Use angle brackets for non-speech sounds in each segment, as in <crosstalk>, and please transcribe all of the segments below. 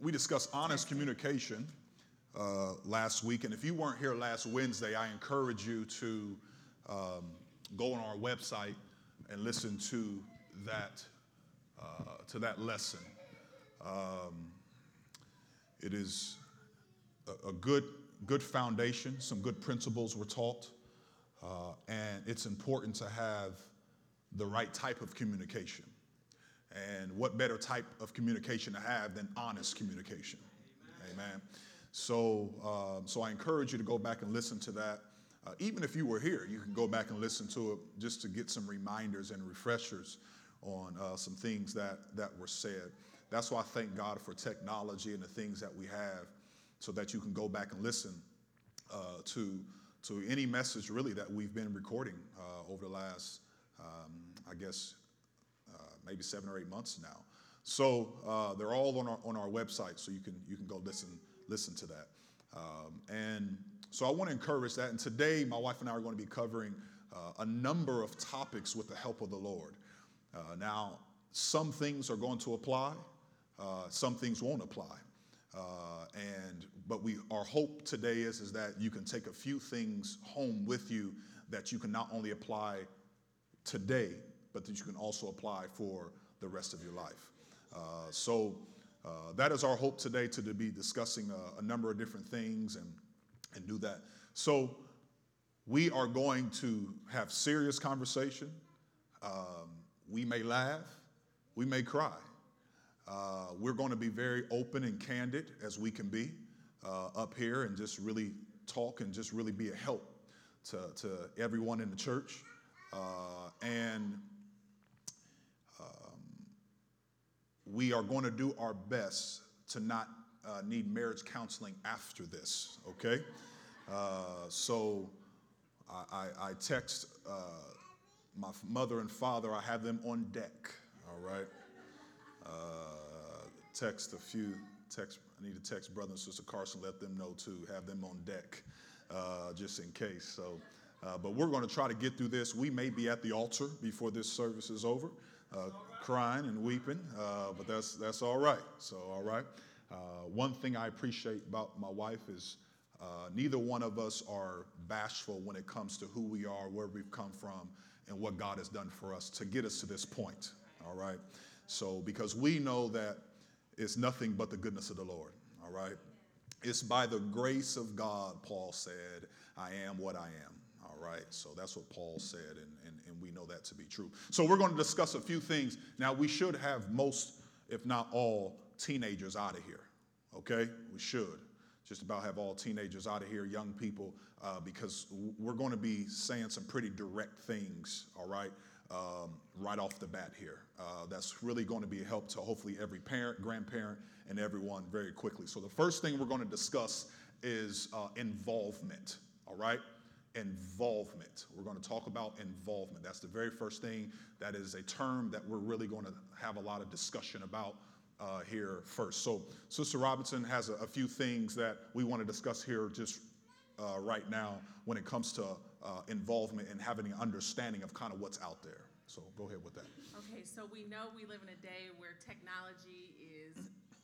we discussed honest communication uh, last week, and if you weren't here last Wednesday, I encourage you to um, go on our website and listen to that uh, to that lesson. Um, it is a, a, good good foundation. Some good principles were taught, uh, and it's important to have the right type of communication. And what better type of communication to have than honest communication? Amen. Amen. So, uh, so I encourage you to go back and listen to that. Uh, even if you were here, you can go back and listen to it just to get some reminders and refreshers on uh, some things that, that were said. That's why I thank God for technology and the things that we have so that you can go back and listen uh, to, to any message really that we've been recording uh, over the last, um, I guess, maybe seven or eight months now. So uh, they're all on our, on our website, so you can, you can go listen, listen to that. Um, and so I want to encourage that. And today, my wife and I are going to be covering uh, a number of topics with the help of the Lord. Uh, now, some things are going to apply, uh, some things won't apply. Uh, and but we our hope today is is that you can take a few things home with you that you can not only apply today, but that you can also apply for the rest of your life. Uh, so uh, that is our hope today to, to be discussing a, a, number of different things and and do that. So we are going to have serious conversation. Um, we may laugh, we may cry. Uh, we're going to be very open and candid as we can be uh, up here and just really talk and just really be a help to, to everyone in the church. Uh, and um, we are going to do our best to not uh, need marriage counseling after this, okay? Uh, so I, I, I text uh, my mother and father, I have them on deck, all right? Uh, text a few, text, I need to text brother and sister Carson, let them know to have them on deck, uh, just in case. So, uh, but we're going to try to get through this. We may be at the altar before this service is over. Crying and weeping, uh, but that's, that's all right. So, all right. Uh, one thing I appreciate about my wife is neither one of us are bashful when it comes to who we are, where we've come from, and what God has done for us to get us to this point. All right. So, because we know that it's nothing but the goodness of the Lord. All right. It's by the grace of God, Paul said, I am what I am. Right. So that's what Paul said, and, and, and we know that to be true. So we're going to discuss a few things. Now, we should have most, if not all, teenagers out of here. Okay? We should just about have all teenagers out of here, young people, uh, because we're going to be saying some pretty direct things, all right, um, right off the bat here. Uh, that's really going to be a help to hopefully every parent, grandparent, and everyone very quickly. So the first thing we're going to discuss is uh, involvement, all right? Involvement. We're going to talk about involvement. That's the very first thing. That is a term that we're really going to have a lot of discussion about uh, here first. So, Sister Robinson has a, a, few things that we want to discuss here just uh, right now when it comes to uh, involvement and having an understanding of kind of what's out there. So, go ahead with that. Okay, so we know we live in a day where technology is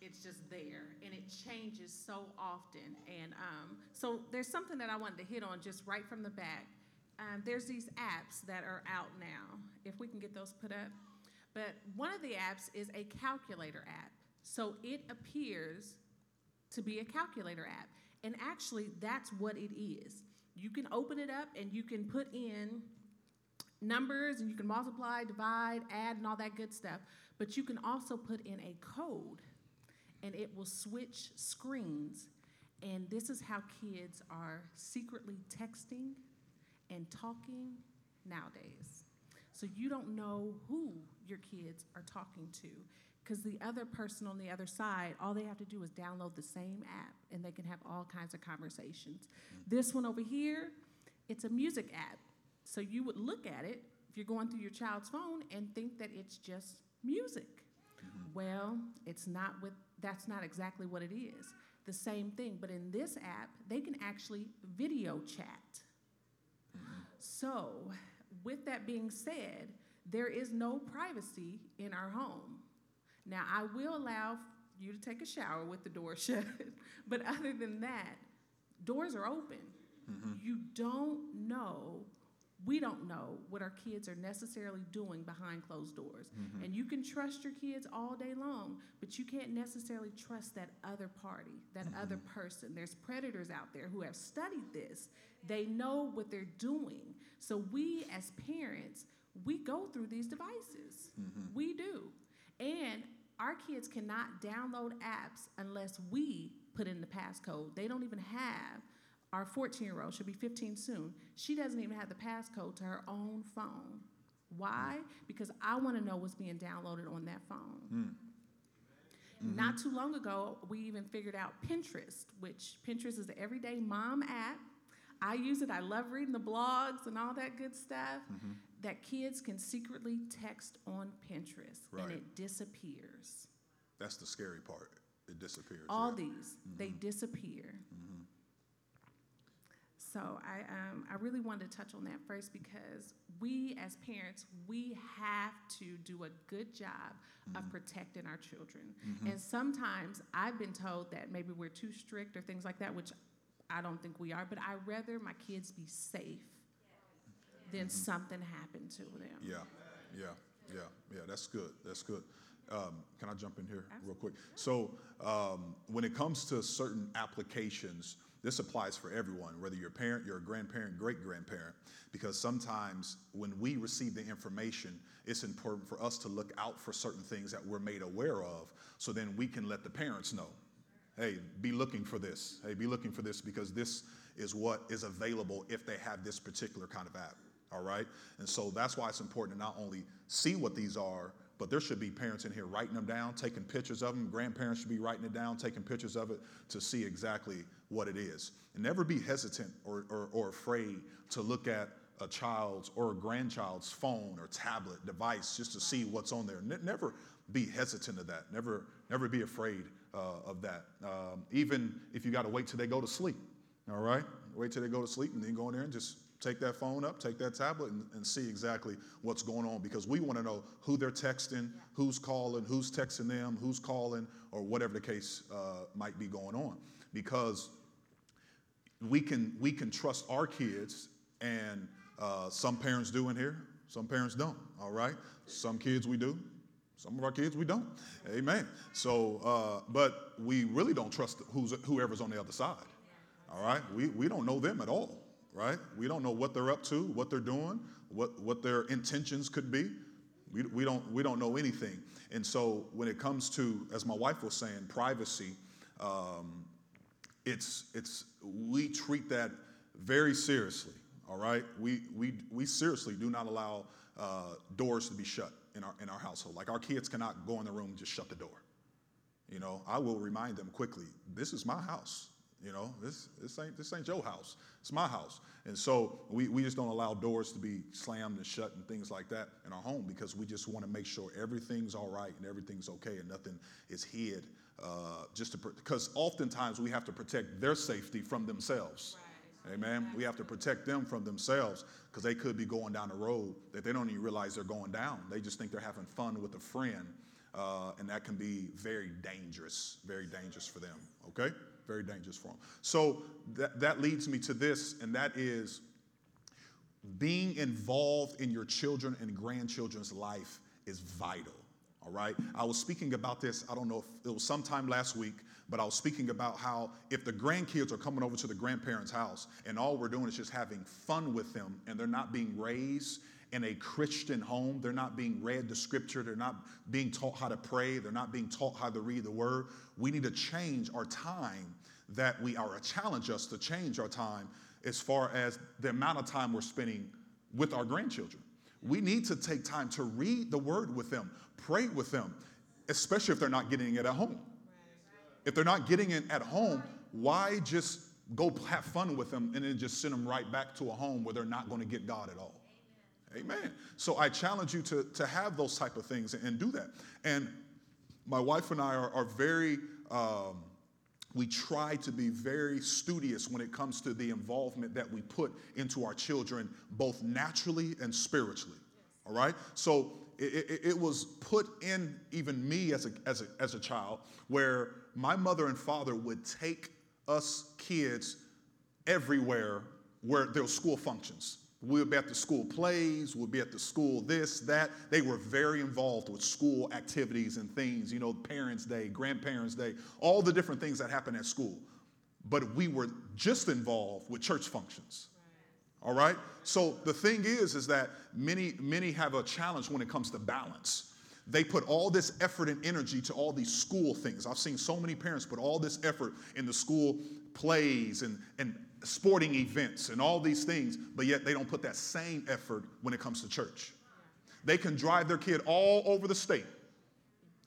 it's just there and it changes so often. And um, so there's something that I wanted to hit on just right from the back. Um, there's these apps that are out now. If we can get those put up. But one of the apps is a calculator app. So it appears to be a calculator app. And actually, that's what it is. You can open it up and you can put in numbers and you can multiply, divide, add, and all that good stuff. But you can also put in a code and it will switch screens. And this is how kids are secretly texting and talking nowadays. So you don't know who your kids are talking to because the other person on the other side, all they have to do is download the same app and they can have all kinds of conversations. This one over here, it's a music app. So you would look at it if you're going through your child's phone and think that it's just music. Mm-hmm. Well, it's not with that's not exactly what it is. The same thing, but in this app, they can actually video chat. Mm-hmm. So, with that being said, there is no privacy in our home. Now, I will allow you to take a shower with the door <laughs> shut. but other than that, doors are open. You don't know, we don't know what our kids are necessarily doing behind closed doors. Mm-hmm. And you can trust your kids all day long, but you can't necessarily trust that other party, that mm-hmm. other person. There's predators out there who have studied this. They know what they're doing. So we as parents, we go through these devices. Mm-hmm. We do. And our kids cannot download apps unless we put in the passcode. They don't even have our 14 year old, she'll be 15 soon. She doesn't even have the passcode to her own phone. Why? Hmm. Because I want to know what's being downloaded on that phone. Hmm. Not mm-hmm. too long ago, we even figured out Pinterest, which Pinterest is the everyday mom app. I use it, I love reading the blogs and all that good stuff. Mm-hmm. That kids can secretly text on Pinterest and it disappears. That's the scary part. It disappears. All yeah. these, they mm-hmm. disappear. So I, um, I really wanted to touch on that first because we as parents, we have to do a good job of protecting our children. And sometimes I've been told that maybe we're too strict or things like that, which I don't think we are, but I rather my kids be safe than something happen to them. Yeah, yeah, yeah, yeah. That's good. That's good. Um, can I jump in here real quick? So, um, when it comes to certain applications, this applies for everyone, whether you're a parent, you're a grandparent, great grandparent, because sometimes when we receive the information, it's important for us to look out for certain things that we're made aware of, so then we can let the parents know. Hey, be looking for this. Hey, be looking for this because this is what is available if they have this particular kind of app. All right? And so that's why it's important to not only see what these are, but there should be parents in here writing them down, taking pictures of them. Grandparents should be writing it down, taking pictures of it to see exactly what it is. And never be hesitant or, or, or afraid to look at a child's or a grandchild's phone or tablet device just to see what's on there. Ne- never be hesitant of that. Never, never be afraid uh, of that. Um, even if you got to wait till they go to sleep. All right, wait till they go to sleep and then go in there and just take that phone up, take that tablet, and, and see exactly what's going on because we want to know who they're texting, who's calling, who's texting them, who's calling, or whatever the case uh, might be going on. Because we can we can trust our kids, and uh, some parents do in here, some parents don't. All right, some kids we do, some of our kids we don't. Amen. So, uh, but we really don't trust who's whoever's on the other side. All right, we we don't know them at all. Right, we don't know what they're up to, what they're doing, what what their intentions could be. We, we don't we don't know anything. And so when it comes to, as my wife was saying, privacy. Um, it's it's we treat that very seriously all right? We we we seriously do not allow uh, doors to be shut in our in our household. Like our kids cannot go in the room and just shut the door. You know i will remind them quickly this is my house you know? This this ain't this ain't your house. It's my house. And so we, we just don't allow doors to be slammed and shut and things like that in our home because we just want to make sure everything's all right and everything's okay and nothing is hid uh, just to because oftentimes we have to protect their safety from themselves amen we have to protect them from themselves because they could be going down a road that they don't even realize they're going down they just think they're having fun with a friend uh, and that can be very dangerous, very dangerous for them, okay? Very dangerous for them. So that, that leads me to this, and that is being involved in your children and grandchildren's life is vital. All right. I was speaking about this, I don't know if it was sometime last week, but I was speaking about how if the grandkids are coming over to the grandparents' house and all we're doing is just having fun with them and they're not being raised in a Christian home, they're not being read the scripture, they're not being taught how to pray, they're not being taught how to read the word, we need to change our time that we are, a challenge us to change our time as far as the amount of time we're spending with our grandchildren. We need to take time to read the word with them, pray with them, especially if they're not getting it at home. If they're not getting it at home, why just go have fun with them and then just send them right back to a home where they're not going to get God at all? Amen. So I challenge you to, to have those type of things and do that. And my wife and I are, are very, um, we try to be very studious when it comes to the involvement that we put into our children, both naturally and spiritually. All right? So it, it, it was put in even me as a, as, a, as a child where my mother and father would take us kids everywhere where there were school functions. We would be at the school plays, we'd be at the school this, that. They were very involved with school activities and things, you know, Parents' Day, Grandparents' Day, all the different things that happen at school. But we were just involved with church functions. All right? So the thing is, is that many, many have a challenge when it comes to balance. They put all this effort and energy to all these school things. I've seen so many parents put all this effort in the school plays and, and sporting events and all these things, but yet they don't put that same effort when it comes to church. They can drive their kid all over the state,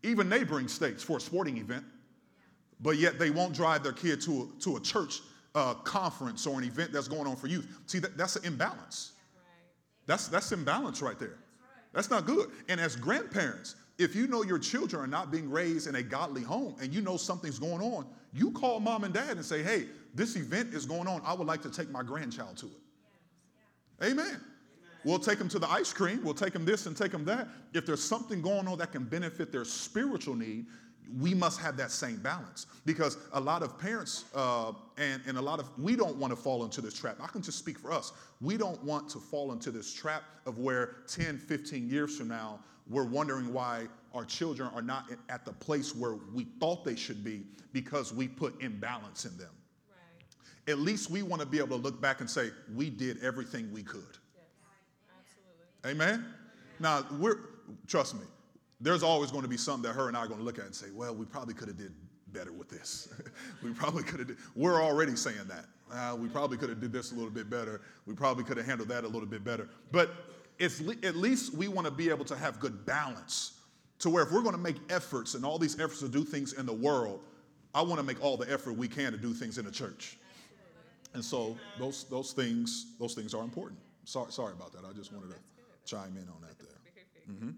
even neighboring states for a sporting event, but yet they won't drive their kid to a, to a church uh, conference or an event that's going on for youth. See, that, that's an imbalance. That's, that's imbalance right there. That's not good. And as grandparents, if you know your children are not being raised in a godly home and you know something's going on, you call mom and dad and say, hey, this event is going on. I would like to take my grandchild to it. Amen. We'll take them to the ice cream. We'll take them this and take them that. If there's something going on that can benefit their spiritual need, we must have that same balance because a lot of parents uh, and, and a lot of we don't want to fall into this trap i can just speak for us we don't want to fall into this trap of where 10 15 years from now we're wondering why our children are not at the place where we thought they should be because we put imbalance in them. At least we want to be able to look back and say we did everything we could yes. Absolutely. amen now we're trust me there's always going to be something that her and I are going to look at and say, well, we probably could have did better with this. <laughs> we probably could have. We're already saying that. Uh, we probably could have did this a little bit better. We probably could have handled that a little bit better. But it's at least we want to be able to have good balance to where if we're going to make efforts and all these efforts to do things in the world, I want to make all the effort we can to do things in the church. And so those those things those things are important. Sorry, sorry about that. I just wanted to chime in on that there. Mm-hmm.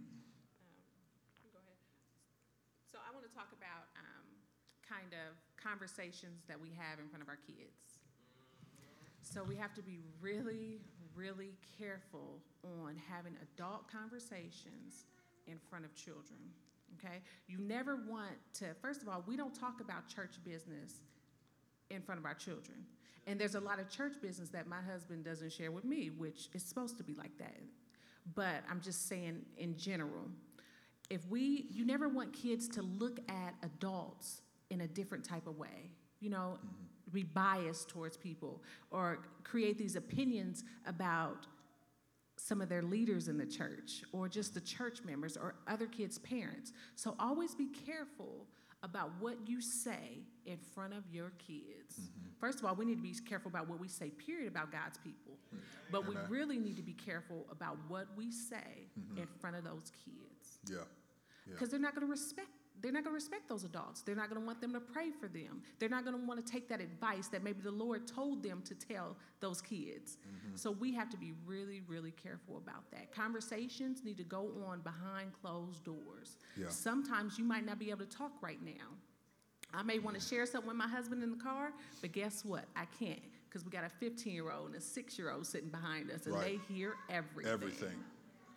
So I want to talk about um, kind of conversations that we have in front of our kids. So we have to be really, really careful on having adult conversations in front of children. Okay? You never want to, first of all, we don't talk about church business in front of our children. And there's a lot of church business that my husband doesn't share with me, which is supposed to be like that. But I'm just saying in general, if we, you never want kids to look at adults in a different type of way. You know, mm-hmm. be biased towards people or create these opinions about some of their leaders in the church or just the church members or other kids' parents. So always be careful about what you say in front of your kids. Mm-hmm. First of all, we need to be careful about what we say, period, about God's people. Mm-hmm. But we really need to be careful about what we say mm-hmm. in front of those kids. Yeah. Because yeah. they're not going to respect they're not going to respect those adults. They're not going to want them to pray for them. They're not going to want to take that advice that maybe the Lord told them to tell those kids. Mm-hmm. So we have to be really, really careful about that. Conversations need to go on behind closed doors. Yeah. Sometimes you might not be able to talk right now. I may want to share something with my husband in the car, but guess what? I can't because we got a 15 year old and a six year old sitting behind us, and right. they hear everything. Everything.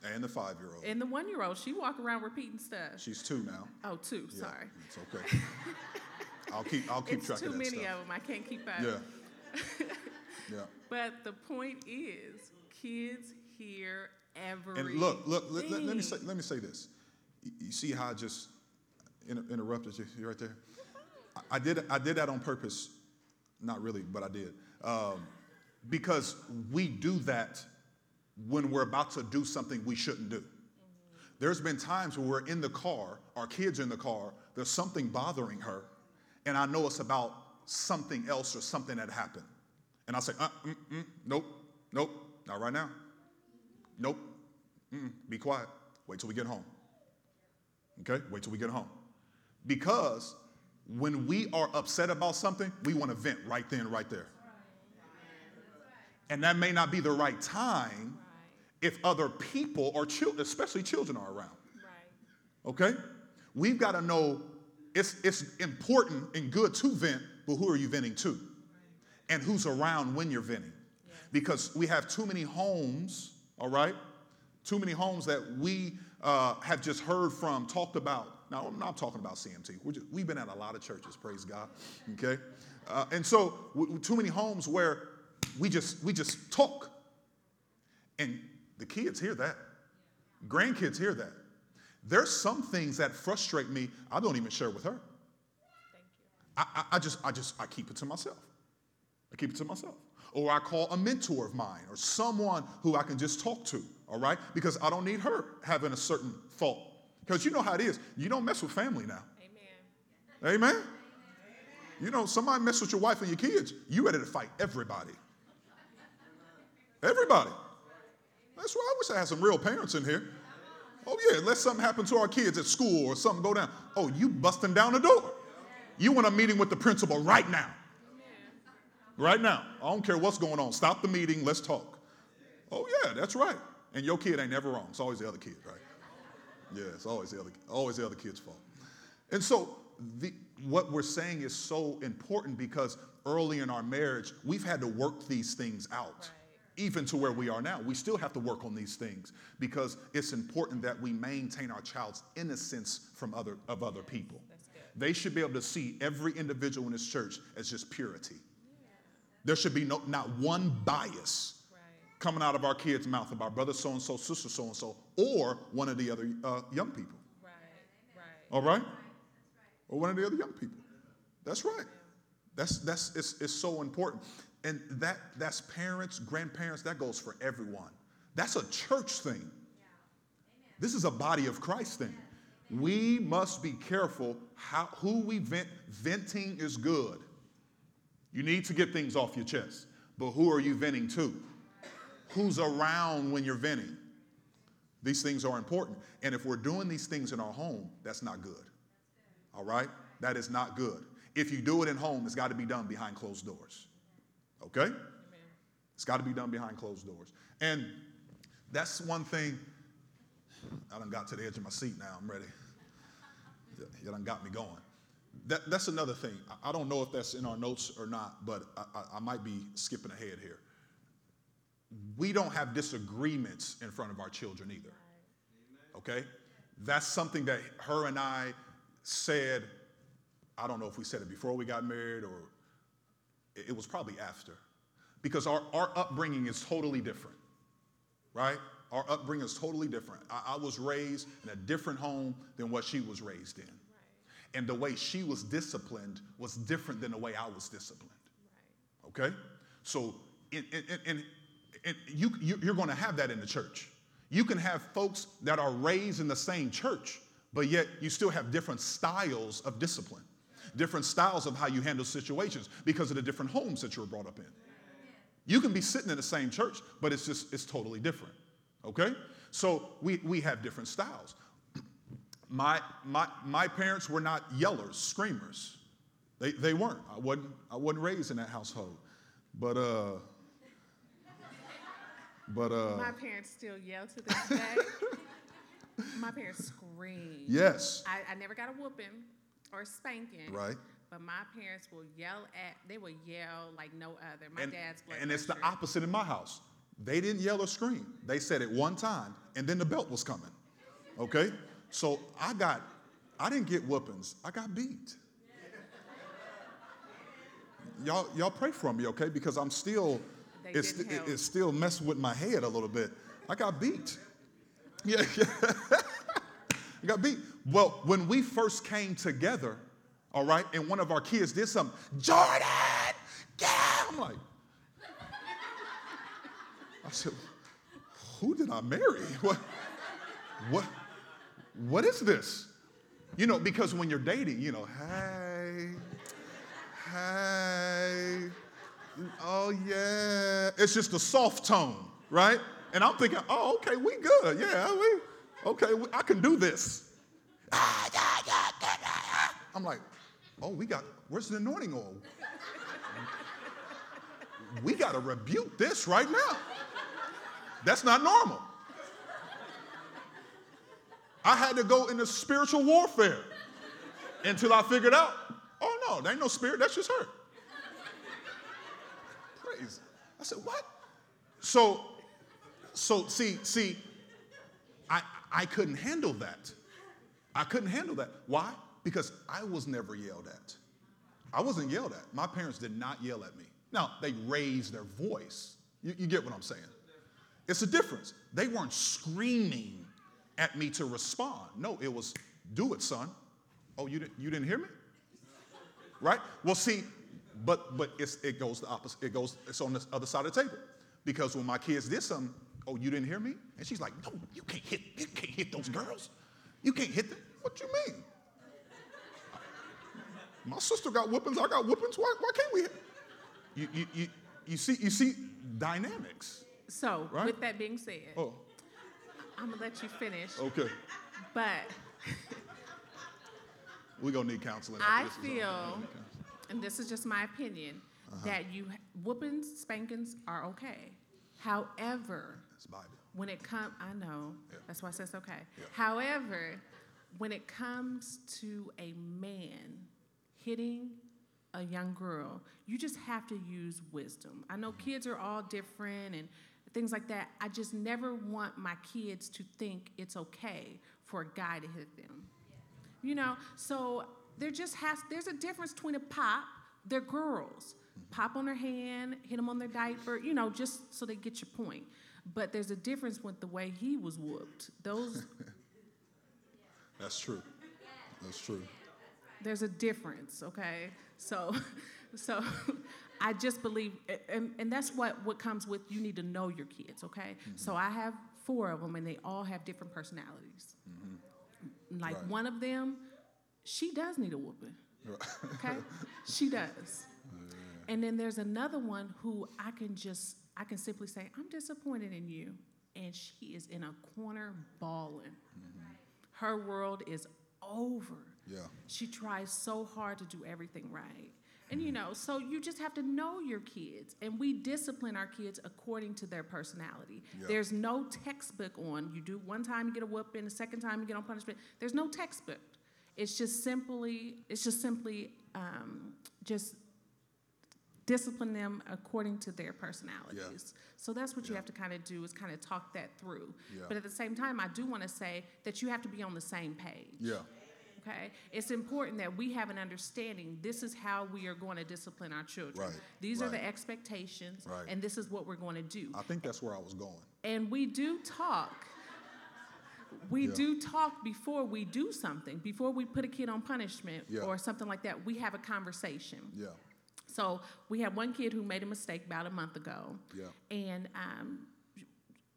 And the five year old. And the one year old, she walk around repeating stuff. She's two now. Oh, two. Yeah, sorry. It's okay. <laughs> I'll keep. I'll keep it's track too of that many stuff. of them. I can't keep up. Yeah. <laughs> yeah. But the point is, kids hear everything. And look, look. Let, let, let, me say. Let me say this. You, you see how I just inter- interrupted you right there? I, I, did. I did that on purpose. Not really, but I did. Um, because we do that when we're about to do something we shouldn't do. There's been times where we're in the car, our kids in the car, there's something bothering her, and I know it's about something else or something that happened. And I say, uh, mm, mm, nope, nope, not right now. Nope, mm, be quiet. Wait till we get home. Okay, wait till we get home. Because when we are upset about something, we want to vent right then, right there. And that may not be the right time if other people or children, especially children, are around. Right. Okay? We've got to know it's, it's important and good to vent, but who are you venting to? Right. And who's around when you're venting? Because we have too many homes, all right? Too many homes that we uh, have just heard from, talked about. Now, I'm not talking about CMT. We're just, we've been at a lot of churches, praise God. Okay? Uh, and so, w- too many homes where we just, we just talk. And the kids hear that. Grandkids hear that. There's some things that frustrate me, I don't even share with her. I, I, I just, I just, I keep it to myself. I keep it to myself. Or I call a mentor of mine or someone who I can just talk to, all right? Because I don't need her having a certain fault. Because you know how it is. You don't mess with family now. Amen. Amen? You know, somebody mess with your wife and your kids, you ready to fight everybody. Everybody. That's why I wish I had some real parents in here. Oh, yeah, let something happen to our kids at school or something go down. Oh, you busting down the door. You want a meeting with the principal right now. Right now. I don't care what's going on. Stop the meeting. Let's talk. Oh, yeah, that's right. And your kid ain't never wrong. It's always the other kid, right? Yeah, it's always the other, always the other kid's fault. And so the, what we're saying is so important because early in our marriage, we've had to work these things out. Right. Even to where we are now, we still have to work on these things because it's important that we maintain our child's innocence from other of other people. They should be able to see every individual in this church as just purity. There should be no, not one bias Right. coming out of our kids' mouth about brother so and so, sister so and so, or one of the other uh, young people. Right. Right. All right? Or one of the other young people. That's right. That's that's it's, it's so important. And that that's parents, grandparents, that goes for everyone. That's a church thing. This is a body of Christ thing. We must be careful how who we vent. Venting is good. You need to get things off your chest. But who are you venting to? Who's around when you're venting? These things are important. And if we're doing these things in our home, that's not good. All right? That is not good. If you do it at home, it's got to be done behind closed doors. Okay? It's got to be done behind closed doors. And that's one thing. I done got to the edge of my seat now. I'm ready. You- You done got me going. That, that's another thing. I, I don't know if that's in our notes or not, but I, I, I might be skipping ahead here. We don't have disagreements in front of our children either. Okay? That's something that her and I said. I don't know if we said it before we got married or it was probably after. Because our, our upbringing is totally different, right? Our upbringing is totally different. I, I was raised in a different home than what she was raised in. And the way she was disciplined was different than the way I was disciplined. Okay? So, in, in- you, you, you're going to have that in the church. You can have folks that are raised in the same church, but yet you still have different styles of discipline, different styles of how you handle situations because of the different homes that you were brought up in. You can be sitting in the same church, but it's just, it's totally different. Okay? So we, we have different styles. <clears throat> My, my, my parents were not yellers, screamers. They, they weren't. I wasn't, I wasn't raised in that household. But, uh, but, uh, My parents still yell to this day. <laughs> My parents scream. yes, I, I never got a whooping or spanking. right. But my parents will yell at, they will yell like no other. My And, dad's blood and it's the opposite in my house. They didn't yell or scream. They said it one time, and then the belt was coming. Okay? So I got, I didn't get whoopings. I got beat. Y'all, y'all pray for me, okay? Because I'm still, They it's, it- it's still messing with my head a little bit. I got beat. Yeah, yeah. <laughs> I got beat. Well, when we first came together, all right, and one of our kids did something, Jordan, yeah. I'm like, I said, who did I marry? <laughs> What, what, what is this? You know, because when you're dating, you know, hey, hey, oh yeah. It's just a soft tone, right? And I'm thinking, oh, okay, we good. Yeah, we, okay, I can do this. <laughs> I'm like, oh, we got, where's the anointing oil? <laughs> We got to rebuke this right now. That's not normal. I had to go into spiritual warfare until I figured out, oh no, there ain't no spirit, that's just her. Praise. I said, what? So, so see, see, I, I couldn't handle that. I couldn't handle that. Why? Because I was never yelled at. I wasn't yelled at. My parents did not yell at me. Now, they raised their voice. You, you get what I'm saying? It's a difference. They weren't screaming at me to respond. No, it was, do it, son. Oh, you didn't, you didn't hear me? Right? Well, see, but but it's, it goes the opposite. It goes, it's on the other side of the table. Because when my kids did something, oh, you didn't hear me? And she's like, no, you can't hit, you can't hit those girls. You can't hit them. What you mean? <laughs> My sister got whoopings, I got whoopings. Why, why can't we hit? You, you, you, you see, you see dynamics. So, Right. with that being said, Oh, I'm gonna let you finish. okay. But We're gonna need counseling. I after this is over. feel, and this is just my opinion, Uh-huh. that you whoopings, spankings are okay. However, It's Bible. when it comes, I know, Yeah. that's why I said it's okay. Yeah. However, when it comes to a man hitting a young girl, you just have to use wisdom. I know mm-hmm. kids are all different and things like that. I just never want my kids to think it's okay for a guy to hit them. You know, so there just has there's a difference between a pop, they're girls. Mm-hmm. Pop on their hand, hit them on their diaper, you know, just so they get your point. But there's a difference with the way he was whooped. Those <laughs> That's true. That's true. there's a difference, okay? So <laughs> so I just believe and, and that's what what comes with you need to know your kids, okay? So mm-hmm. I have four of them and they all have different personalities. Mm-hmm. Like Right. one of them, she does need a whooping. okay she does <laughs> and then there's another one who i can just i can simply say i'm disappointed in you and she is in a corner bawling. Her world is over. Yeah. she tries so hard to do everything right. And you know so you just have to know your kids and we discipline our kids according to their personality. Yeah. there's no textbook on you do one time you get a whooping the second time you get on punishment. There's no textbook. It's just simply it's just simply um, just discipline them according to their personalities so that's what you have to kind of do is kind of talk that through Yeah. but at the same time i do want to say that you have to be on the same page Yeah. Okay? It's important that we have an understanding this is how we are going to discipline our children. Right, These are the expectations, Right. and this is what we're going to do. I think that's where I was going. And we do talk. We Yeah. do talk before we do something. Before we put a kid on punishment Yeah. or something like that, we have a conversation. Yeah. So we had one kid who made a mistake about a month ago. Yeah. And um,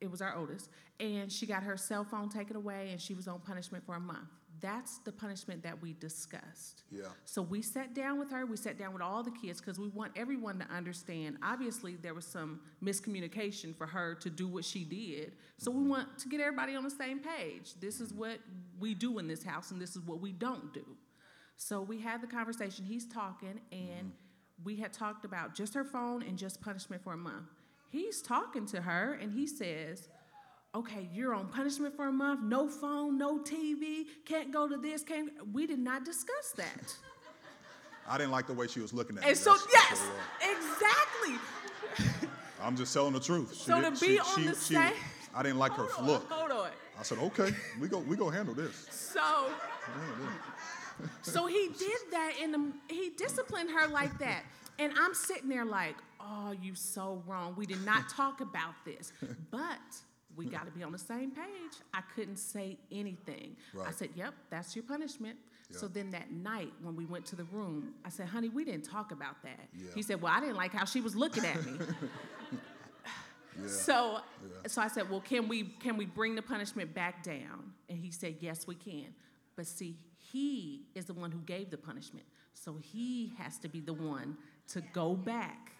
it was our oldest. And she got her cell phone taken away and she was on punishment for a month. That's the punishment that we discussed. Yeah. So we sat down with her, we sat down with all the kids because we want everyone to understand. Obviously, there was some miscommunication for her to do what she did. So we mm-hmm. want to get everybody on the same page. This is mm-hmm. what we do in this house, and this is what we don't do. So we had the conversation. He's talking, and mm-hmm. We had talked about just her phone and just punishment for a month. He's talking to her, and he says, Okay, you're on punishment for a month, no phone, no TV, can't go to this, can't. We did not discuss that. <laughs> I didn't like the way she was looking at me. And so, That's- yes, exactly. <laughs> I'm just telling the truth. She So to didn't- be she- on she- the same- I didn't like her on, look. Hold on. I said, okay, we go, we go handle this. So, Yeah, yeah. So he did that, and he disciplined her like that. And I'm sitting there like, oh, you so wrong. We did not talk about this, but we got to be on the same page. I couldn't say anything. I said, yep, that's your punishment. So then that night when we went to the room, I said, honey, we didn't talk about that. Yeah. He said, well, I didn't like how she was looking at me. <laughs> Yeah. So, Yeah. so I said, well, can we can we bring the punishment back down? And he said, yes, we can. But see, he is the one who gave the punishment, so he has to be the one to go back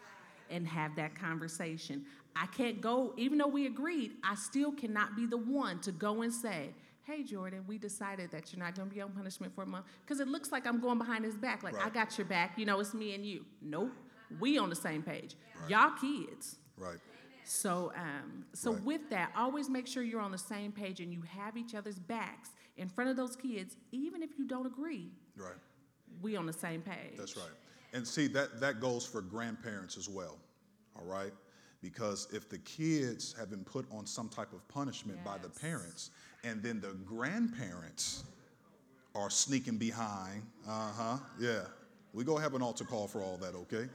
and have that conversation. I can't go, even though we agreed. I still cannot be the one to go and say. Hey Jordan, we decided that you're not going to be on punishment for a month because it looks like I'm going behind his back. Like I got your back, you know, it's me and you. Nope, we on the same page. Y'all kids. Right. So, um, so Right. with that, always make sure you're on the same page and you have each other's backs in front of those kids, even if you don't agree. Right. We on the same page. That's right. And see, that, that goes for grandparents as well, all right? Because if the kids have been put on some type of punishment by the parents and then the grandparents are sneaking behind. Uh huh. Yeah. We go have an altar call for all that, okay?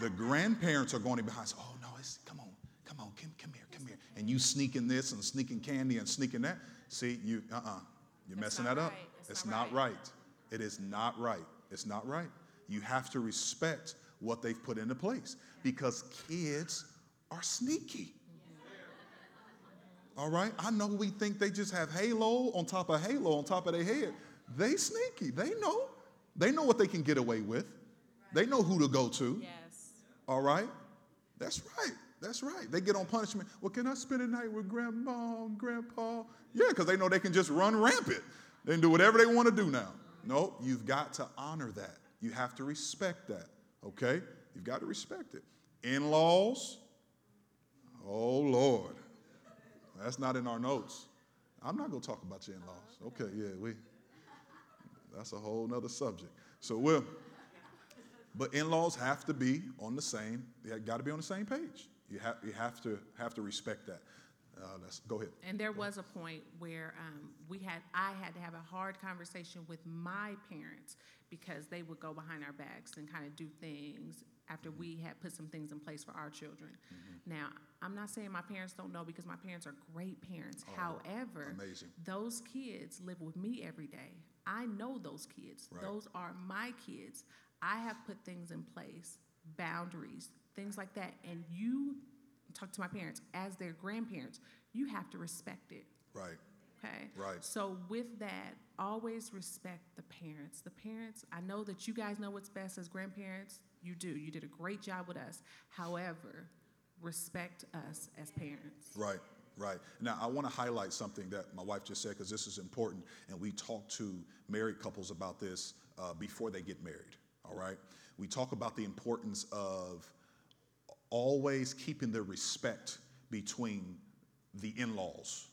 The grandparents are going behind. Say, oh no, it's come on, come on, come, come here, come here. And you sneaking this and sneaking candy and sneaking that. See, you uh uh-uh. uh. you are messing that up. It's It's not not right. It is not right. It's not right. You have to respect what they've put into place because kids are sneaky. All right? I know we think they just have halo on top of halo on top of their head. They sneaky. They know. They know what they can get away with. They know who to go to. Yes. All right? That's right. That's right. They get on punishment. Well, can I spend a night with grandma and grandpa? Yeah, because they know they can just run rampant. They can do whatever they want to do now. No, you've got to honor that. You have to respect that. Okay? You've got to respect it. In laws, oh Lord. That's not in our notes. I'm not going to talk about your in laws. Okay, yeah, we, that's a whole nother subject. So we'll, but in-laws have to be on the same, they got to be on the same page. You have, you have to have to respect that. Uh, let's go ahead. And there was a point where um, we had, I had to have a hard conversation with my parents because they would go behind our backs and kind of do things after we had put some things in place for our children. Now, I'm not saying my parents don't know because my parents are great parents. However, amazing. those kids live with me every day. I know those kids. Right. Those are my kids. I have put things in place, boundaries, things like that. And you talk to my parents as their grandparents, you have to respect it. Right. Okay. Right. So with that, always respect the parents. The parents, I know that you guys know what's best as grandparents. You do. You did a great job with us. However, respect us as parents. Right, right. Now, I want to highlight something that my wife just said because this is important, and we talk to married couples about this uh, before they get married. All right, we talk about the importance of always keeping the respect between the in-laws.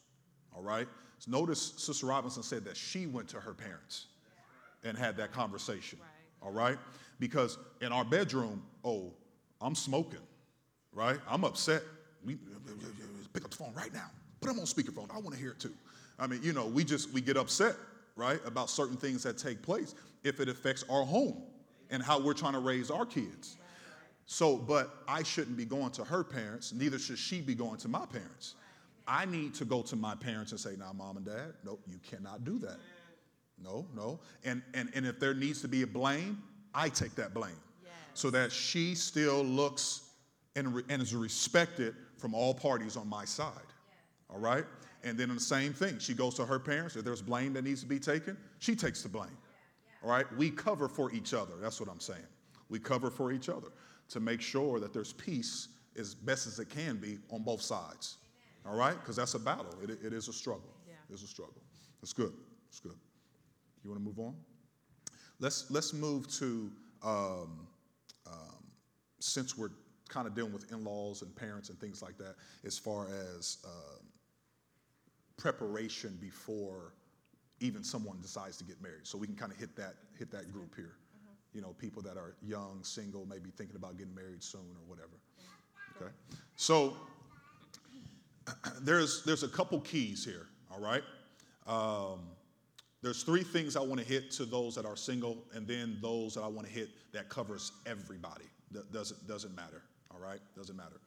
All right. So notice Sister Robinson said that she went to her parents and had that conversation. Right. All right, because in our bedroom, oh, I'm smoking right? I'm upset. We pick up the phone right now. Put them on speakerphone. I want to hear it too. I mean, you know, we just we get upset, right, about certain things that take place if it affects our home and how we're trying to raise our kids. So, but I shouldn't be going to her parents, neither should she be going to my parents. I need to go to my parents and say, now, mom and dad, no, you cannot do that. No, no. And, and, and if there needs to be a blame, I take that blame. So that she still looks and, re- and is respected from all parties on my side. All right? And then the same thing, she goes to her parents. If there's blame that needs to be taken, she takes the blame. All right? We cover for each other. That's what I'm saying. We cover for each other to make sure that there's peace as best as it can be on both sides. All right? Because that's a battle. It, it is a struggle. Yeah. It's a struggle. That's good. That's good. You want to move on? Let's let's move to um, um, since we're kind of dealing with in-laws and parents and things like that, as far as um, preparation before even someone decides to get married. So we can kind of hit that hit that group here. You know, people that are young, single, maybe thinking about getting married soon or whatever. Okay. So <clears throat> there's there's a couple keys here. All right. Um, there's three things I want to hit to those that are single, and then those that I want to hit that covers everybody. That doesn't doesn't matter. All right, doesn't matter.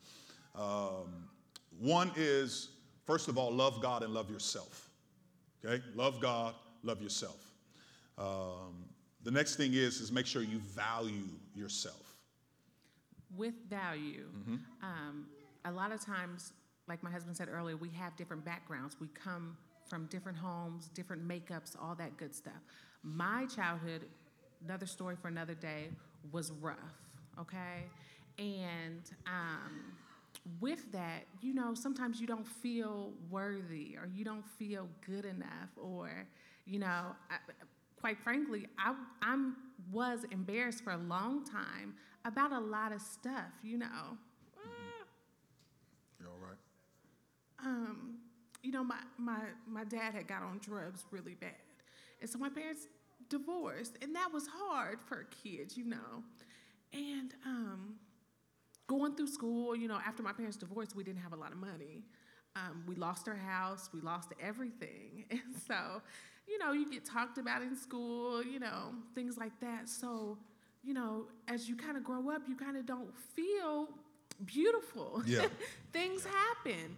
Um, one is first of all, love God and love yourself. Okay, love God, love yourself. Um, the next thing is is make sure you value yourself. with value, um, a lot of times, like my husband said earlier, we have different backgrounds. We come from different homes, different makeups, all that good stuff. My childhood, another story for another day, was rough, okay? And um, with that, you know, sometimes you don't feel worthy or you don't feel good enough, or, you know, I, quite frankly, I I'm, was embarrassed for a long time about a lot of stuff, you know. You all right? Um, you know, my, my, my dad had got on drugs really bad. And so my parents divorced, and that was hard for a kid, you know. And um, going through school, you know, after my parents divorced, we didn't have a lot of money. um, we lost our house, we lost everything. <laughs> And so, you know, you get talked about in school, you know, things like that. So, you know, as you kind of grow up, you kind of don't feel beautiful. Yeah. <laughs> things happen.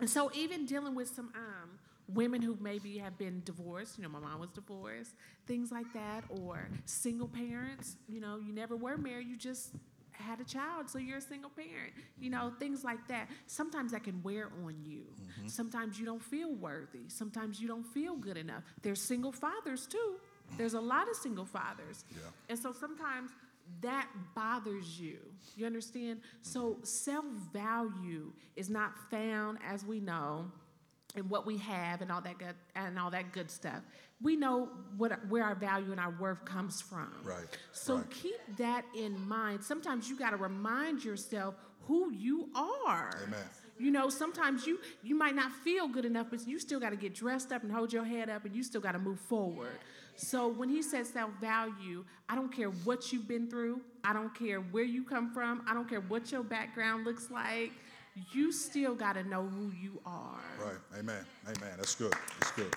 And so, even dealing with some um, women who maybe have been divorced, you know, my mom was divorced, things like that, or single parents, you know, you never were married, you just had a child, so you're a single parent, you know, things like that. Sometimes that can wear on you. Mm-hmm. Sometimes you don't feel worthy. Sometimes you don't feel good enough. There's single fathers too. There's a lot of single fathers. Yeah. And so sometimes that bothers you. You understand? So mm-hmm. self value is not found, as we know, in what we have and all that good and all that good stuff. We know what where our value and our worth comes from. Right, So right. keep that in mind. Sometimes you got to remind yourself who you are. Amen. You know, sometimes you you might not feel good enough, but you still got to get dressed up and hold your head up, and you still got to move forward. So when he says self value, I don't care what you've been through, I don't care where you come from, I don't care what your background looks like. You still got to know who you are. Right. Amen. Amen. That's good. That's good.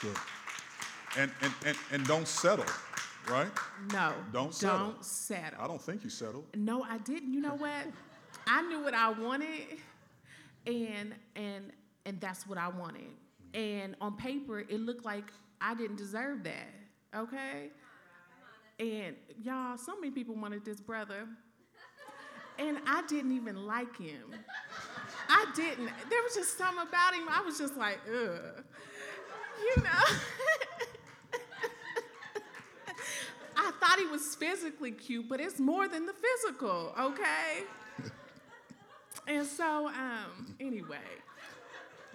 Good. And and and, and don't settle, right? No, Don't settle. Don't settle. I don't think you settled. No, I didn't. You know what? I knew what I wanted, and and and that's what I wanted. And on paper, it looked like I didn't deserve that. Okay. And y'all, so many people wanted this brother, and I didn't even like him. I didn't. There was just something about him. I was just like, ugh. You know. <laughs> I thought he was physically cute, but it's more than the physical, okay? and so, um, anyway,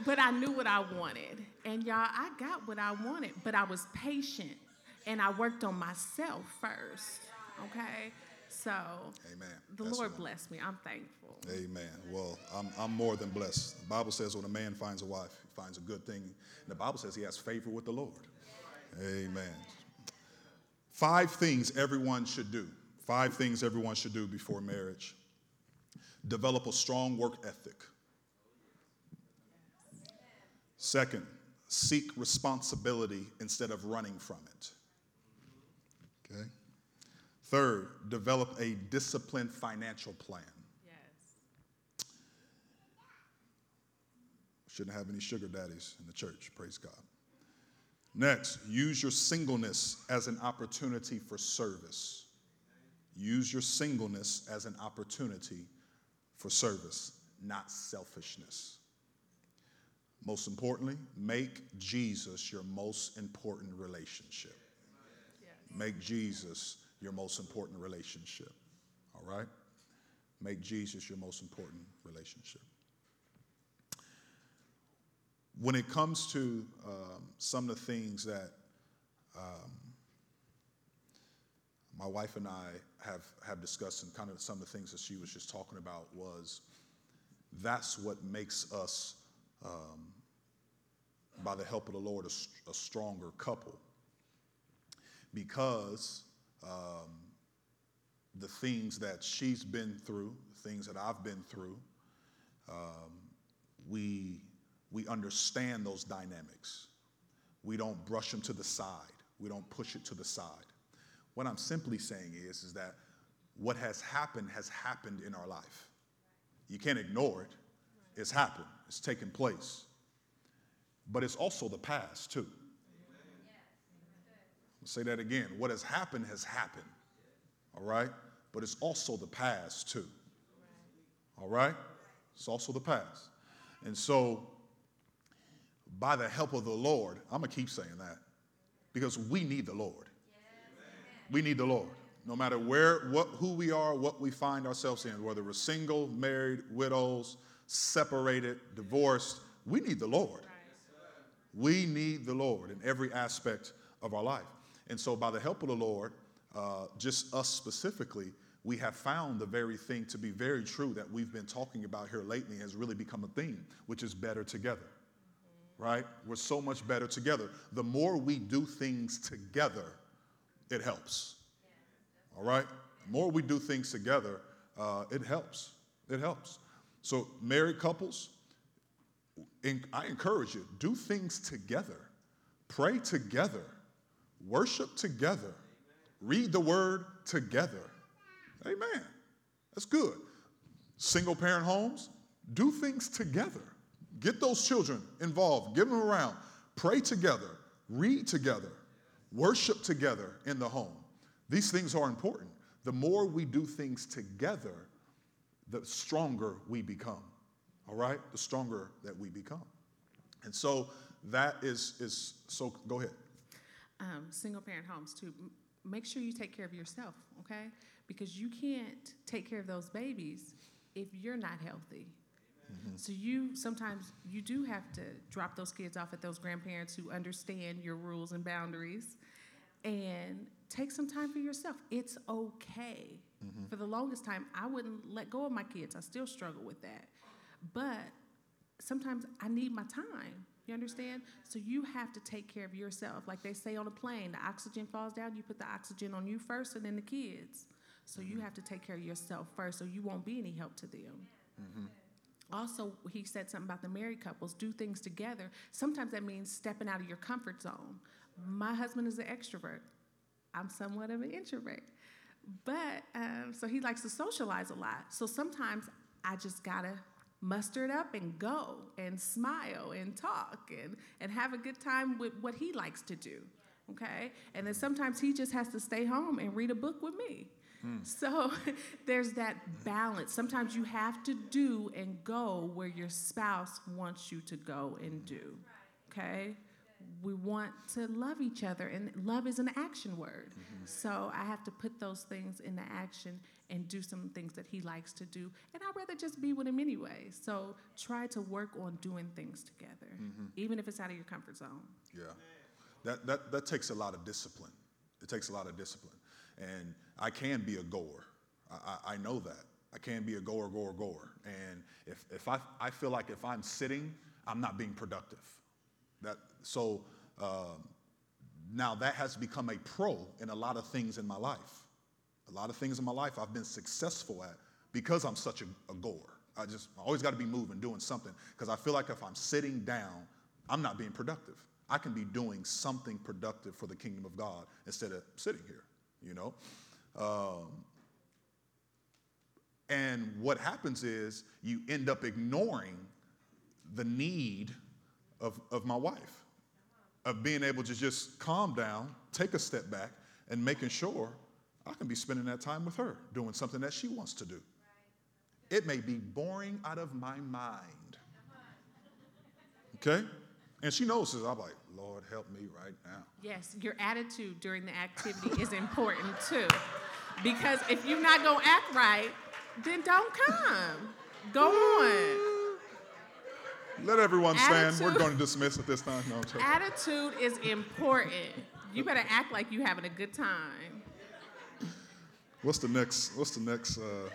but I knew what I wanted. And y'all, I got what I wanted, but I was patient and I worked on myself first, okay? So, Amen. the That's Lord blessed me. I'm thankful. Amen. Well, I'm, I'm more than blessed. The Bible says when a man finds a wife, finds a good thing. And the Bible says he has favor with the Lord. Amen. Five things everyone should do. Five things everyone should do before marriage. Develop a strong work ethic. Second, seek responsibility instead of running from it. Okay. Third, develop a disciplined financial plan. Yes. Shouldn't have any sugar daddies in the church, praise God. Next, use your singleness as an opportunity for service. Use your singleness as an opportunity for service, not selfishness. Most importantly, make Jesus your most important relationship. Make Jesus your most important relationship. All right? Make Jesus your most important relationship. When it comes to um, some of the things that um, my wife and I have, have discussed, and kind of some of the things that she was just talking about, was that's what makes us, um, by the help of the Lord, a stronger couple. Because um, the things that she's been through, things that I've been through, um, we, we understand those dynamics. We don't brush them to the side. We don't push it to the side. What I'm simply saying is, is that what has happened has happened in our life. You can't ignore it. It's happened. It's taken place. But it's also the past too. I'll say that again. What has happened has happened. All right? But it's also the past too. All right? It's also the past. And so, by the help of the Lord, I'm going to keep saying that because we need the Lord. We need the Lord. No matter where, what, who we are, what we find ourselves in, whether we're single, married, widows, separated, divorced, we need the Lord. We need the Lord in every aspect of our life. And so, by the help of the Lord, uh, just us specifically, we have found the very thing to be very true that we've been talking about here lately has really become a theme, which is better together. Right? We're so much better together. The more we do things together, it helps. All right? The more we do things together, uh, it helps. It helps. So, married couples, I encourage you, do things together, pray together, worship together, read the word together. Amen. That's good. Single parent homes, do things together. Get those children involved, get them around, pray together, read together, worship together in the home. These things are important. The more we do things together, the stronger we become. All right? The stronger that we become. And so that is, is so go ahead. Um, single parent homes, too. Make sure you take care of yourself, okay? Because you can't take care of those babies if you're not healthy. Mm-hmm. So you sometimes you do have to drop those kids off at those grandparents who understand your rules and boundaries and take some time for yourself. It's okay. Mm-hmm. For the longest time, I wouldn't let go of my kids. I still struggle with that. But sometimes I need my time. You understand? So you have to take care of yourself. Like they say on a plane, the oxygen falls down, you put the oxygen on you first and then the kids. So you have to take care of yourself first so you won't be any help to them. Mm-hmm. Also, he said something about the married couples do things together. Sometimes that means stepping out of your comfort zone. My husband is an extrovert, I'm somewhat of an introvert. But um, so he likes to socialize a lot. So sometimes I just gotta muster it up and go and smile and talk and, and have a good time with what he likes to do. Okay? And then sometimes he just has to stay home and read a book with me. So <laughs> there's that balance. Sometimes you have to do and go where your spouse wants you to go and do. Okay? we want to love each other, and love is an action word. Mm-hmm. So I have to put those things into action and do some things that he likes to do. And I'd rather just be with him anyway. So try to work on doing things together, mm-hmm. even if it's out of your comfort zone. Yeah. That, that, that takes a lot of discipline. It takes a lot of discipline. And I can be a goer. I, I, know that. I can be a goer, goer, goer. And if, if I, I feel like if I'm sitting, I'm not being productive. That, so um, now that has become a pro in a lot of things in my life. A lot of things in my life I've been successful at because I'm such a, a goer. I just I always got to be moving, doing something. Because I feel like if I'm sitting down, I'm not being productive. I can be doing something productive for the kingdom of God instead of sitting here, you know? Um, and what happens is you end up ignoring the need of, of my wife of being able to just calm down, take a step back, and making sure I can be spending that time with her, doing something that she wants to do. It may be boring out of my mind. Okay? And she knows this. I'm like, Lord, help me right now. Yes, your attitude during the activity is important too. Because if you're not going to act right, then don't come. Go on. Let everyone stand. We're going to dismiss at this time. No, attitude is important. You better act like you're having a good time. What's the next? What's the next? Uh,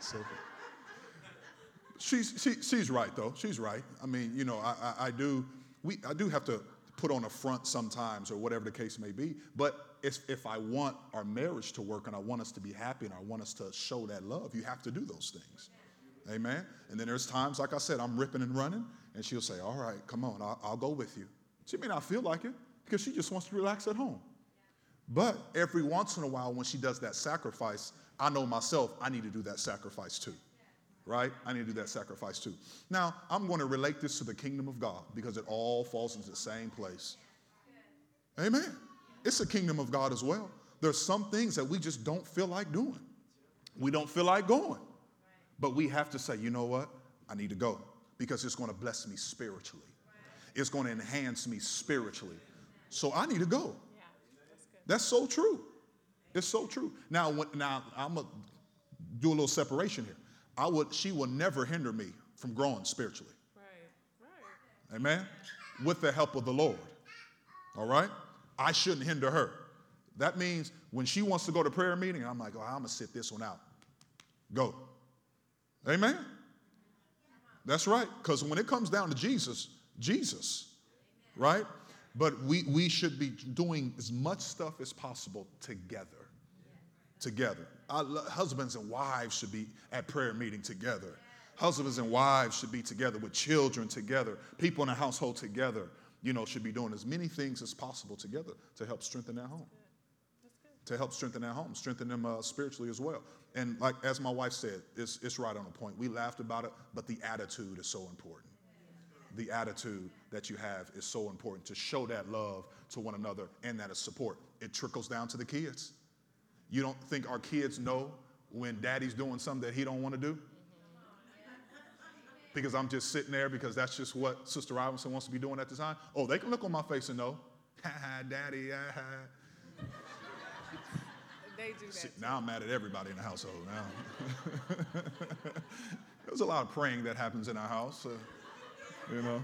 so, she's she, she's right though. She's right. I mean, you know, I, I, I do we I do have to put on a front sometimes or whatever the case may be. But if, if I want our marriage to work and I want us to be happy and I want us to show that love, you have to do those things. Amen. And then there's times, like I said, I'm ripping and running, and she'll say, All right, come on, I'll, I'll go with you. She may not feel like it because she just wants to relax at home. But every once in a while, when she does that sacrifice, I know myself, I need to do that sacrifice too. Right? I need to do that sacrifice too. Now, I'm going to relate this to the kingdom of God because it all falls into the same place. Amen. It's a kingdom of God as well. There's some things that we just don't feel like doing. We don't feel like going. But we have to say, you know what? I need to go because it's going to bless me spiritually. It's going to enhance me spiritually. So I need to go. that's, so true. It's so true. Now, now I'm gonna do a little separation here. I would, she will never hinder me from growing spiritually. Right, right. Amen. With the help of the Lord. All right. I shouldn't hinder her. That means when she wants to go to prayer meeting, I'm like, oh, I'm gonna sit this one out. Go. Amen? That's right. Because when it comes down to Jesus, Jesus, right? But we, we should be doing as much stuff as possible together. Together. Our husbands and wives should be at prayer meeting together. Husbands and wives should be together with children together. People in a household together, you know, should be doing as many things as possible together to help strengthen that home. To help strengthen that home, strengthen them uh, spiritually as well. And like as my wife said, it's, it's right on the point. We laughed about it, but the attitude is so important. The attitude that you have is so important to show that love to one another and that support. It trickles down to the kids. You don't think our kids know when daddy's doing something that he don't want to do? Because I'm just sitting there because that's just what Sister Robinson wants to be doing at the time. Oh, they can look on my face and know, <laughs> ha ha, daddy, ha ha. They do that. See, now I'm mad at everybody in the household now. <laughs> There's a lot of praying that happens in our house, uh, you know.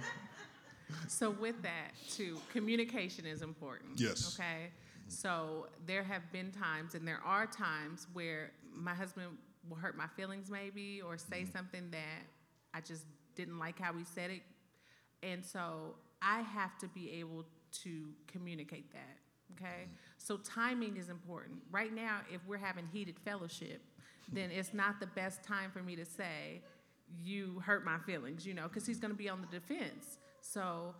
So with that, too, communication is important. Yes. Okay. So there have been times, and there are times where my husband will hurt my feelings, maybe, or say Mm-hmm. something that I just didn't like how he said it, and so I have to be able to communicate that. Okay. Mm-hmm. So timing is important. Right now, if we're having heated fellowship, then it's not the best time for me to say, "You hurt my feelings," you know, because he's going to be on the defense. So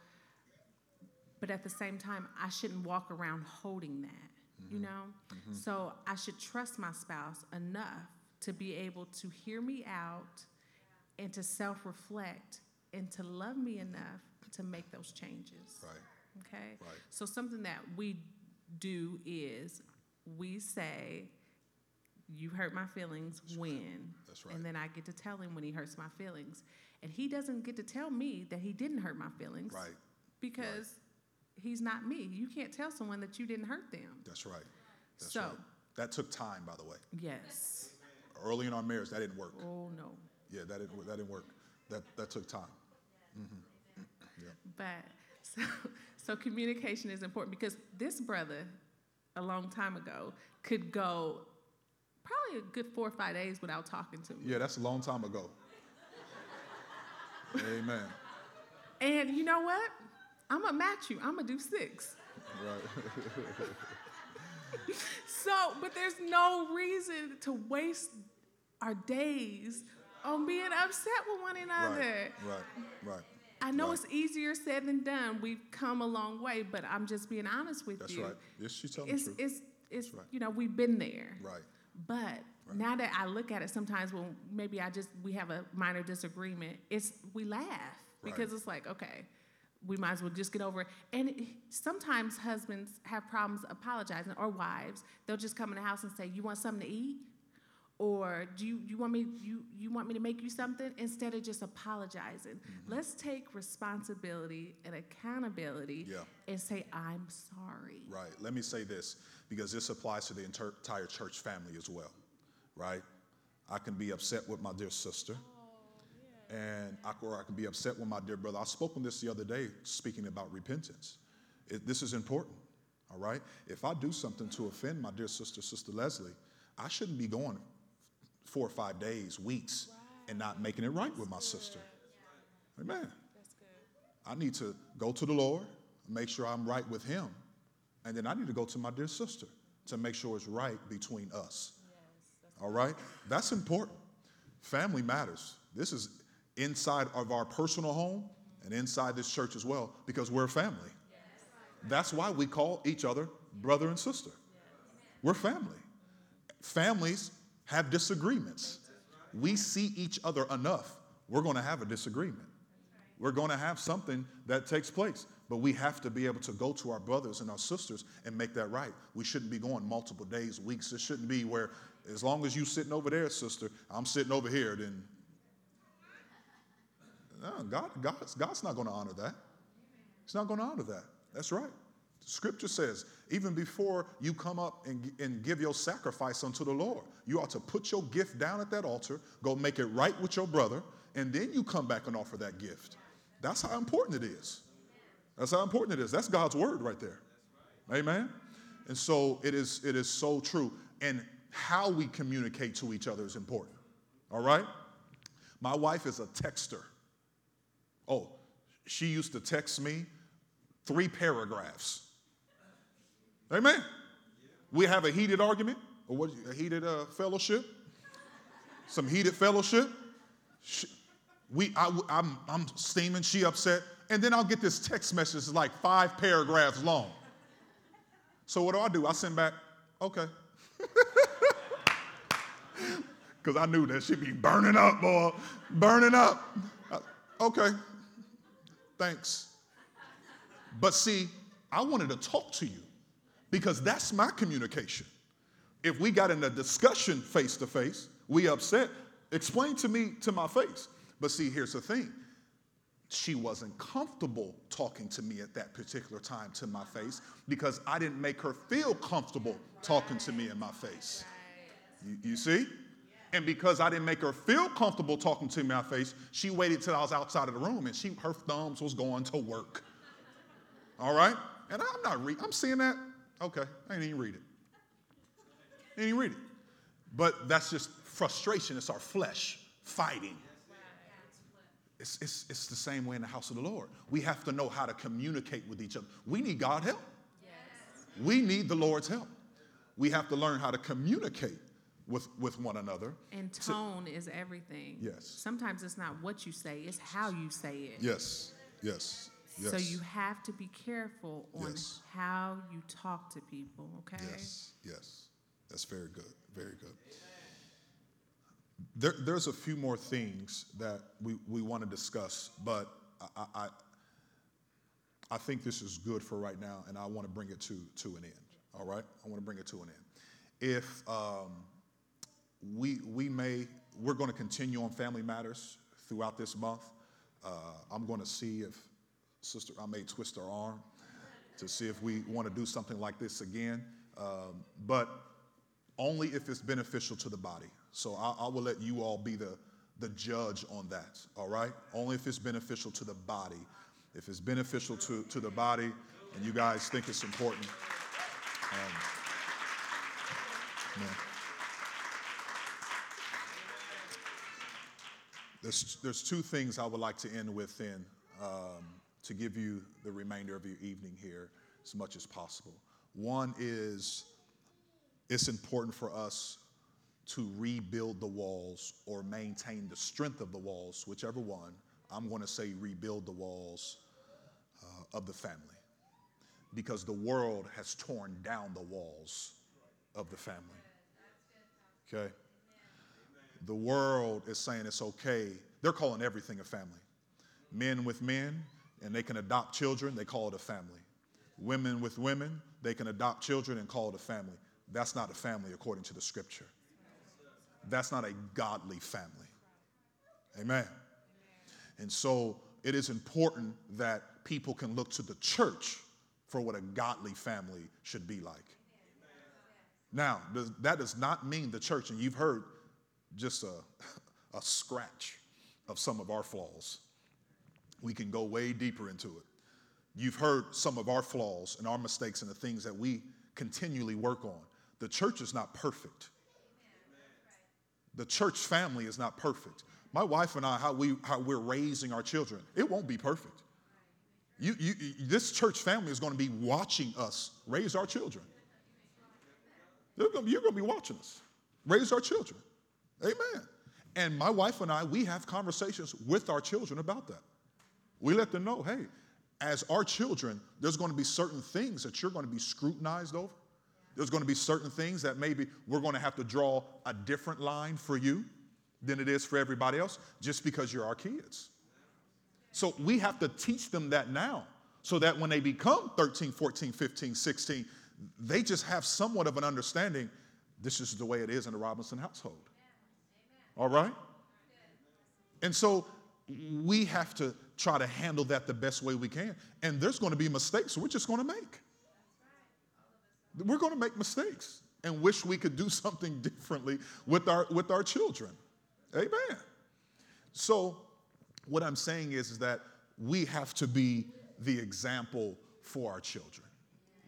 but at the same time, I shouldn't walk around holding that, you mm-hmm. know? Mm-hmm. So I should trust my spouse enough to be able to hear me out and to self reflect and to love me enough to make those changes. Right, Okay? right. So something that we do is we say, You hurt my feelings when? That's right. And then I get to tell him when he hurts my feelings. And he doesn't get to tell me that he didn't hurt my feelings Right, because he's not me. You can't tell someone that you didn't hurt them. that's right. That's So- right. That took time, by the way. Yes. Early in our marriage, that didn't work. Oh no. Yeah, that didn't, that didn't work. That, that took time. Mm-hmm. But so so communication is important because this brother a long time ago could go probably a good four or five days without talking to me. Yeah, that's a long time ago. Amen. And you know what? I'm gonna match you. I'm gonna do six. Right. <laughs> So, but there's no reason to waste our days on being upset with one another. Right, right, right. I know Right. it's easier said than done. We've come a long way, but I'm just being honest with That's you. That's right. Yes, she's telling It's the truth. it's it's right. you know we've been there. Right, But now that I look at it, sometimes when maybe I just we have a minor disagreement, it's we laugh because it's like okay, we might as well just get over it. And it, sometimes husbands have problems apologizing, or wives they'll just come in the house and say, "You want something to eat?" Or do you, you want me you, you want me to make you something instead of just apologizing? Mm-hmm. Let's take responsibility and accountability Yeah. and say I'm sorry. right. Let me say this because this applies to the entire church family as well, right? I can be upset with my dear sister, and I, or I can be upset with my dear brother. I spoke on this the other day, speaking about repentance. It, this is important, all right? If I do something to offend my dear sister, Sister Leslie, I shouldn't be going four or five days, weeks, and not making it right with my sister. Amen. I need to go to the Lord, make sure I'm right with Him, and then I need to go to my dear sister to make sure it's right between us. All right? That's important. Family matters. This is inside of our personal home and inside this church as well because we're a family. That's why we call each other brother and sister. We're family. Families have disagreements. We see each other enough, we're going to have a disagreement. We're going to have something that takes place, but we have to be able to go to our brothers and our sisters and make that right. We shouldn't be going multiple days, weeks. It shouldn't be where, as long as you're sitting over there, sister, I'm sitting over here, then. No, God, God's, not going to honor that. He's not going to honor that. That's right. Scripture says, even before you come up and, and give your sacrifice unto the Lord, you ought to put your gift down at that altar, go make it right with your brother, and then you come back and offer that gift. That's how important it is. That's how important it is. That's God's word right there. Amen. And so it is, it is so true. And how we communicate to each other is important. All right? My wife is a texter. Oh, she used to text me three paragraphs. Amen. We have a heated argument, or what? A heated uh, fellowship. Some heated fellowship. She, We, I, I'm, I'm steaming, she upset, and then I'll get this text message like five paragraphs long. So what do I do? I send back, okay. <laughs> Because I knew that she'd be burning up, boy, burning up. Uh, okay, thanks. But see, I wanted to talk to you because that's my communication. If we got in a discussion face to face, we upset, explain to me to my face. But see, here's the thing she wasn't comfortable talking to me at that particular time to my face because I didn't make her feel comfortable talking to me in my face. You, you see? And because I didn't make her feel comfortable talking to me in my face, she waited till I was outside of the room and she her thumbs was going to work. All right? And I'm not reading, I'm seeing that. Okay, I ain't even read it. I ain't even read it. But that's just frustration. It's our flesh fighting. It's, it's, it's the same way in the house of the Lord. We have to know how to communicate with each other. We need God's help. Yes. We need the Lord's help. We have to learn how to communicate with, with one another. And tone is everything. Yes. Sometimes it's not what you say, it's how you say it. Yes, yes, yes. So you have to be careful on Yes. how you talk to people, okay? Yes, yes. That's very good, very good. There, there's a few more things that we, we want to discuss, but I, I, I think this is good for right now, and I want to bring it to, to an end. All right? I want to bring it to an end. If um, we, we may, we're going to continue on family matters throughout this month. Uh, I'm going to see if Sister, I may twist her arm to see if we want to do something like this again, um, but only if it's beneficial to the body. So I, I will let you all be the, the judge on that, all right? Only if it's beneficial to the body. If it's beneficial to, to the body and you guys think it's important, um, yeah. There's, there's two things I would like to end with then um, to give you the remainder of your evening here as much as possible. One is it's important for us to rebuild the walls or maintain the strength of the walls, whichever one. I'm going to say rebuild the walls uh, of the family because the world has torn down the walls of the family. Okay? The world is saying it's okay. They're calling everything a family. Men with men, and they can adopt children, they call it a family. Women with women, they can adopt children and call it a family. That's not a family according to the scripture. That's not a godly family. Amen. And so it is important that people can look to the church for what a godly family should be like. Now, that does not mean the church, and you've heard just a, <laughs> a scratch of some of our flaws. We can go way deeper into it. You've heard some of our flaws and our mistakes and the things that we continually work on. The church is not perfect. The church family is not perfect. My wife and I, how, we, how we're raising our children, it won't be perfect. You, you, this church family is going to be watching us raise our children. Gonna- you're going to be watching us raise our children. Amen. And my wife and I, we have conversations with our children about that. We let them know, hey, as our children, there's going to be certain things that you're going to be scrutinized over. There's going to be certain things that maybe we're going to have to draw a different line for you than it is for everybody else just because you're our kids. So we have to teach them that now so that when they become 13, 14, 15, 16, they just have somewhat of an understanding this is the way it is in the Robinson household. All right? And so we have to try to handle that the best way we can. And there's going to be mistakes we're just going to make. We're going to make mistakes and wish we could do <laughs> something differently with our, with our children. Amen. So, what I'm saying is, is that we have to be the example for our children.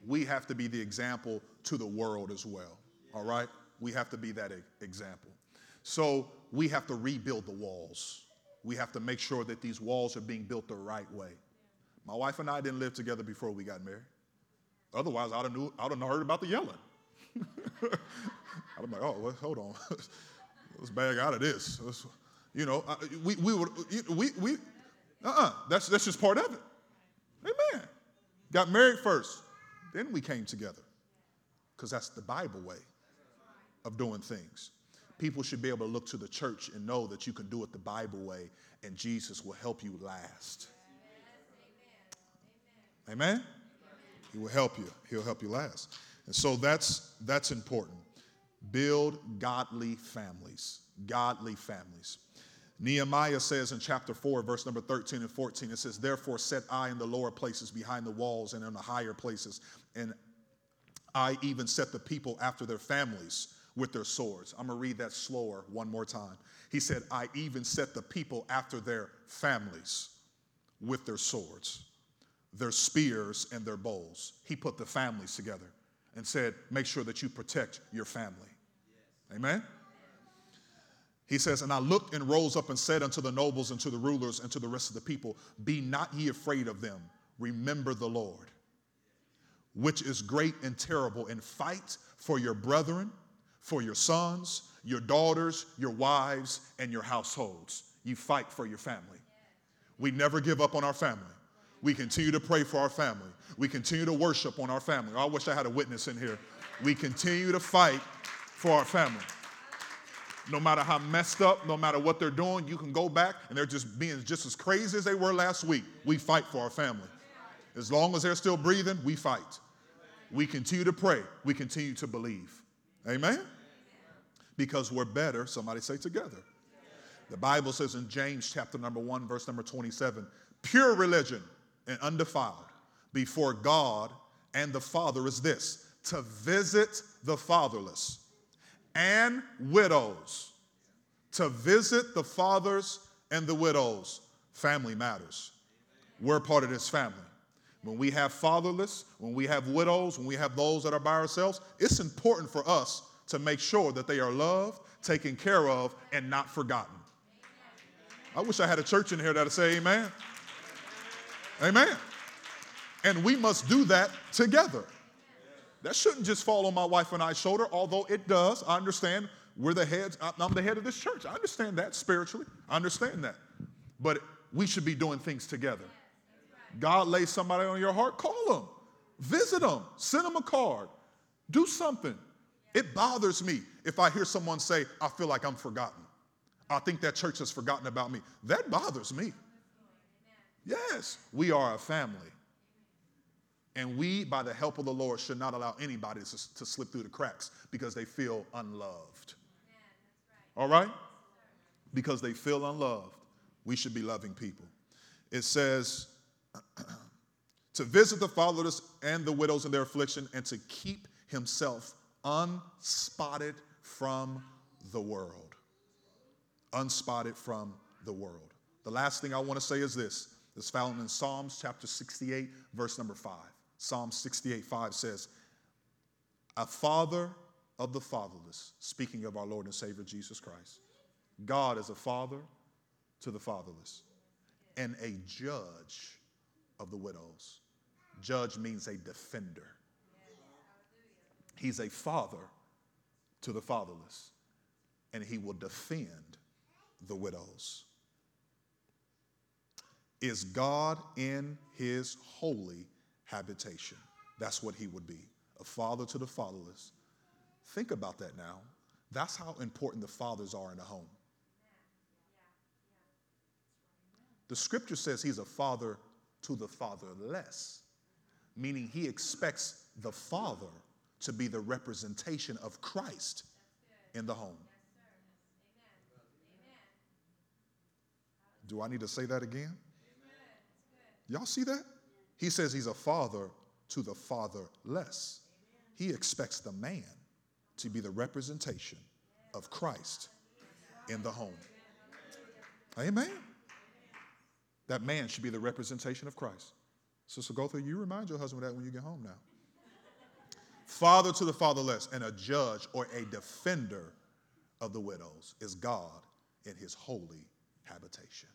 We have to be the example to the world as well. All right? We have to be that example. So, we have to rebuild the walls. We have to make sure that these walls are being built the right way. My wife and I didn't live together before we got married. Otherwise, I'd have, knew, I'd have heard about the yelling. <laughs> I'd be like, oh, well, hold on. <laughs> Let's bag out of this. Let's- You know, uh, we, we would, we, we, uh-uh, that's, that's just part of it. Amen. Got married first, then we came together because that's the Bible way of doing things. People should be able to look to the church and know that you can do it the Bible way and Jesus will help you last. Amen? He will help you. He'll help you last. And so that's that's important. Build godly families. Godly families. Nehemiah says in chapter 4, verse number 13 and 14, it says, Therefore set I in the lower places behind the walls and in the higher places, and I even set the people after their families with their swords. I'm gonna read that slower one more time. He said, I even set the people after their families with their swords, their spears, and their bows. He put the families together and said, Make sure that you protect your family. Amen? He says, And I looked and rose up and said unto the nobles and to the rulers and to the rest of the people, Be not ye afraid of them. Remember the Lord, which is great and terrible, and fight for your brethren, for your sons, your daughters, your wives, and your households. You fight for your family. We never give up on our family. We continue to pray for our family. We continue to worship on our family. Oh, I wish I had a witness in here. We continue to fight for our family no matter how messed up, no matter what they're doing, you can go back and they're just being just as crazy as they were last week. We fight for our family. As long as they're still breathing, we fight. We continue to pray. We continue to believe. Amen? Because we're better, somebody say together. The Bible says in James chapter number 1 verse number 27, pure religion and undefiled before God and the Father is this, to visit the fatherless and widows to visit the fathers and the widows. Family matters. We're part of this family. When we have fatherless, when we have widows, when we have those that are by ourselves, it's important for us to make sure that they are loved, taken care of, and not forgotten. I wish I had a church in here that'd say amen. Amen. And we must do that together. That shouldn't just fall on my wife and I's shoulder, although it does. I understand we're the heads. I'm the head of this church. I understand that spiritually. I understand that. But we should be doing things together. God lays somebody on your heart, call them, visit them, send them a card, do something. It bothers me if I hear someone say, I feel like I'm forgotten. I think that church has forgotten about me. That bothers me. Yes, we are a family. And we, by the help of the Lord, should not allow anybody to, to slip through the cracks because they feel unloved. All right? Because they feel unloved. We should be loving people. It says, <clears throat> to visit the fatherless and the widows in their affliction, and to keep himself unspotted from the world. Unspotted from the world. The last thing I want to say is this. It's found in Psalms chapter 68, verse number 5. Psalm 68 5 says, A father of the fatherless, speaking of our Lord and Savior Jesus Christ. God is a father to the fatherless and a judge of the widows. Judge means a defender. He's a father to the fatherless, and he will defend the widows. Is God in his holy habitation. That's what he would be a father to the fatherless. Think about that now. That's how important the fathers are in the home. The scripture says he's a father to the fatherless, meaning he expects the father to be the representation of Christ in the home. Do I need to say that again? Y'all see that? He says he's a father to the fatherless. He expects the man to be the representation of Christ in the home. Amen. That man should be the representation of Christ. Sister Gotha, you remind your husband of that when you get home now. Father to the fatherless and a judge or a defender of the widows is God in his holy habitation.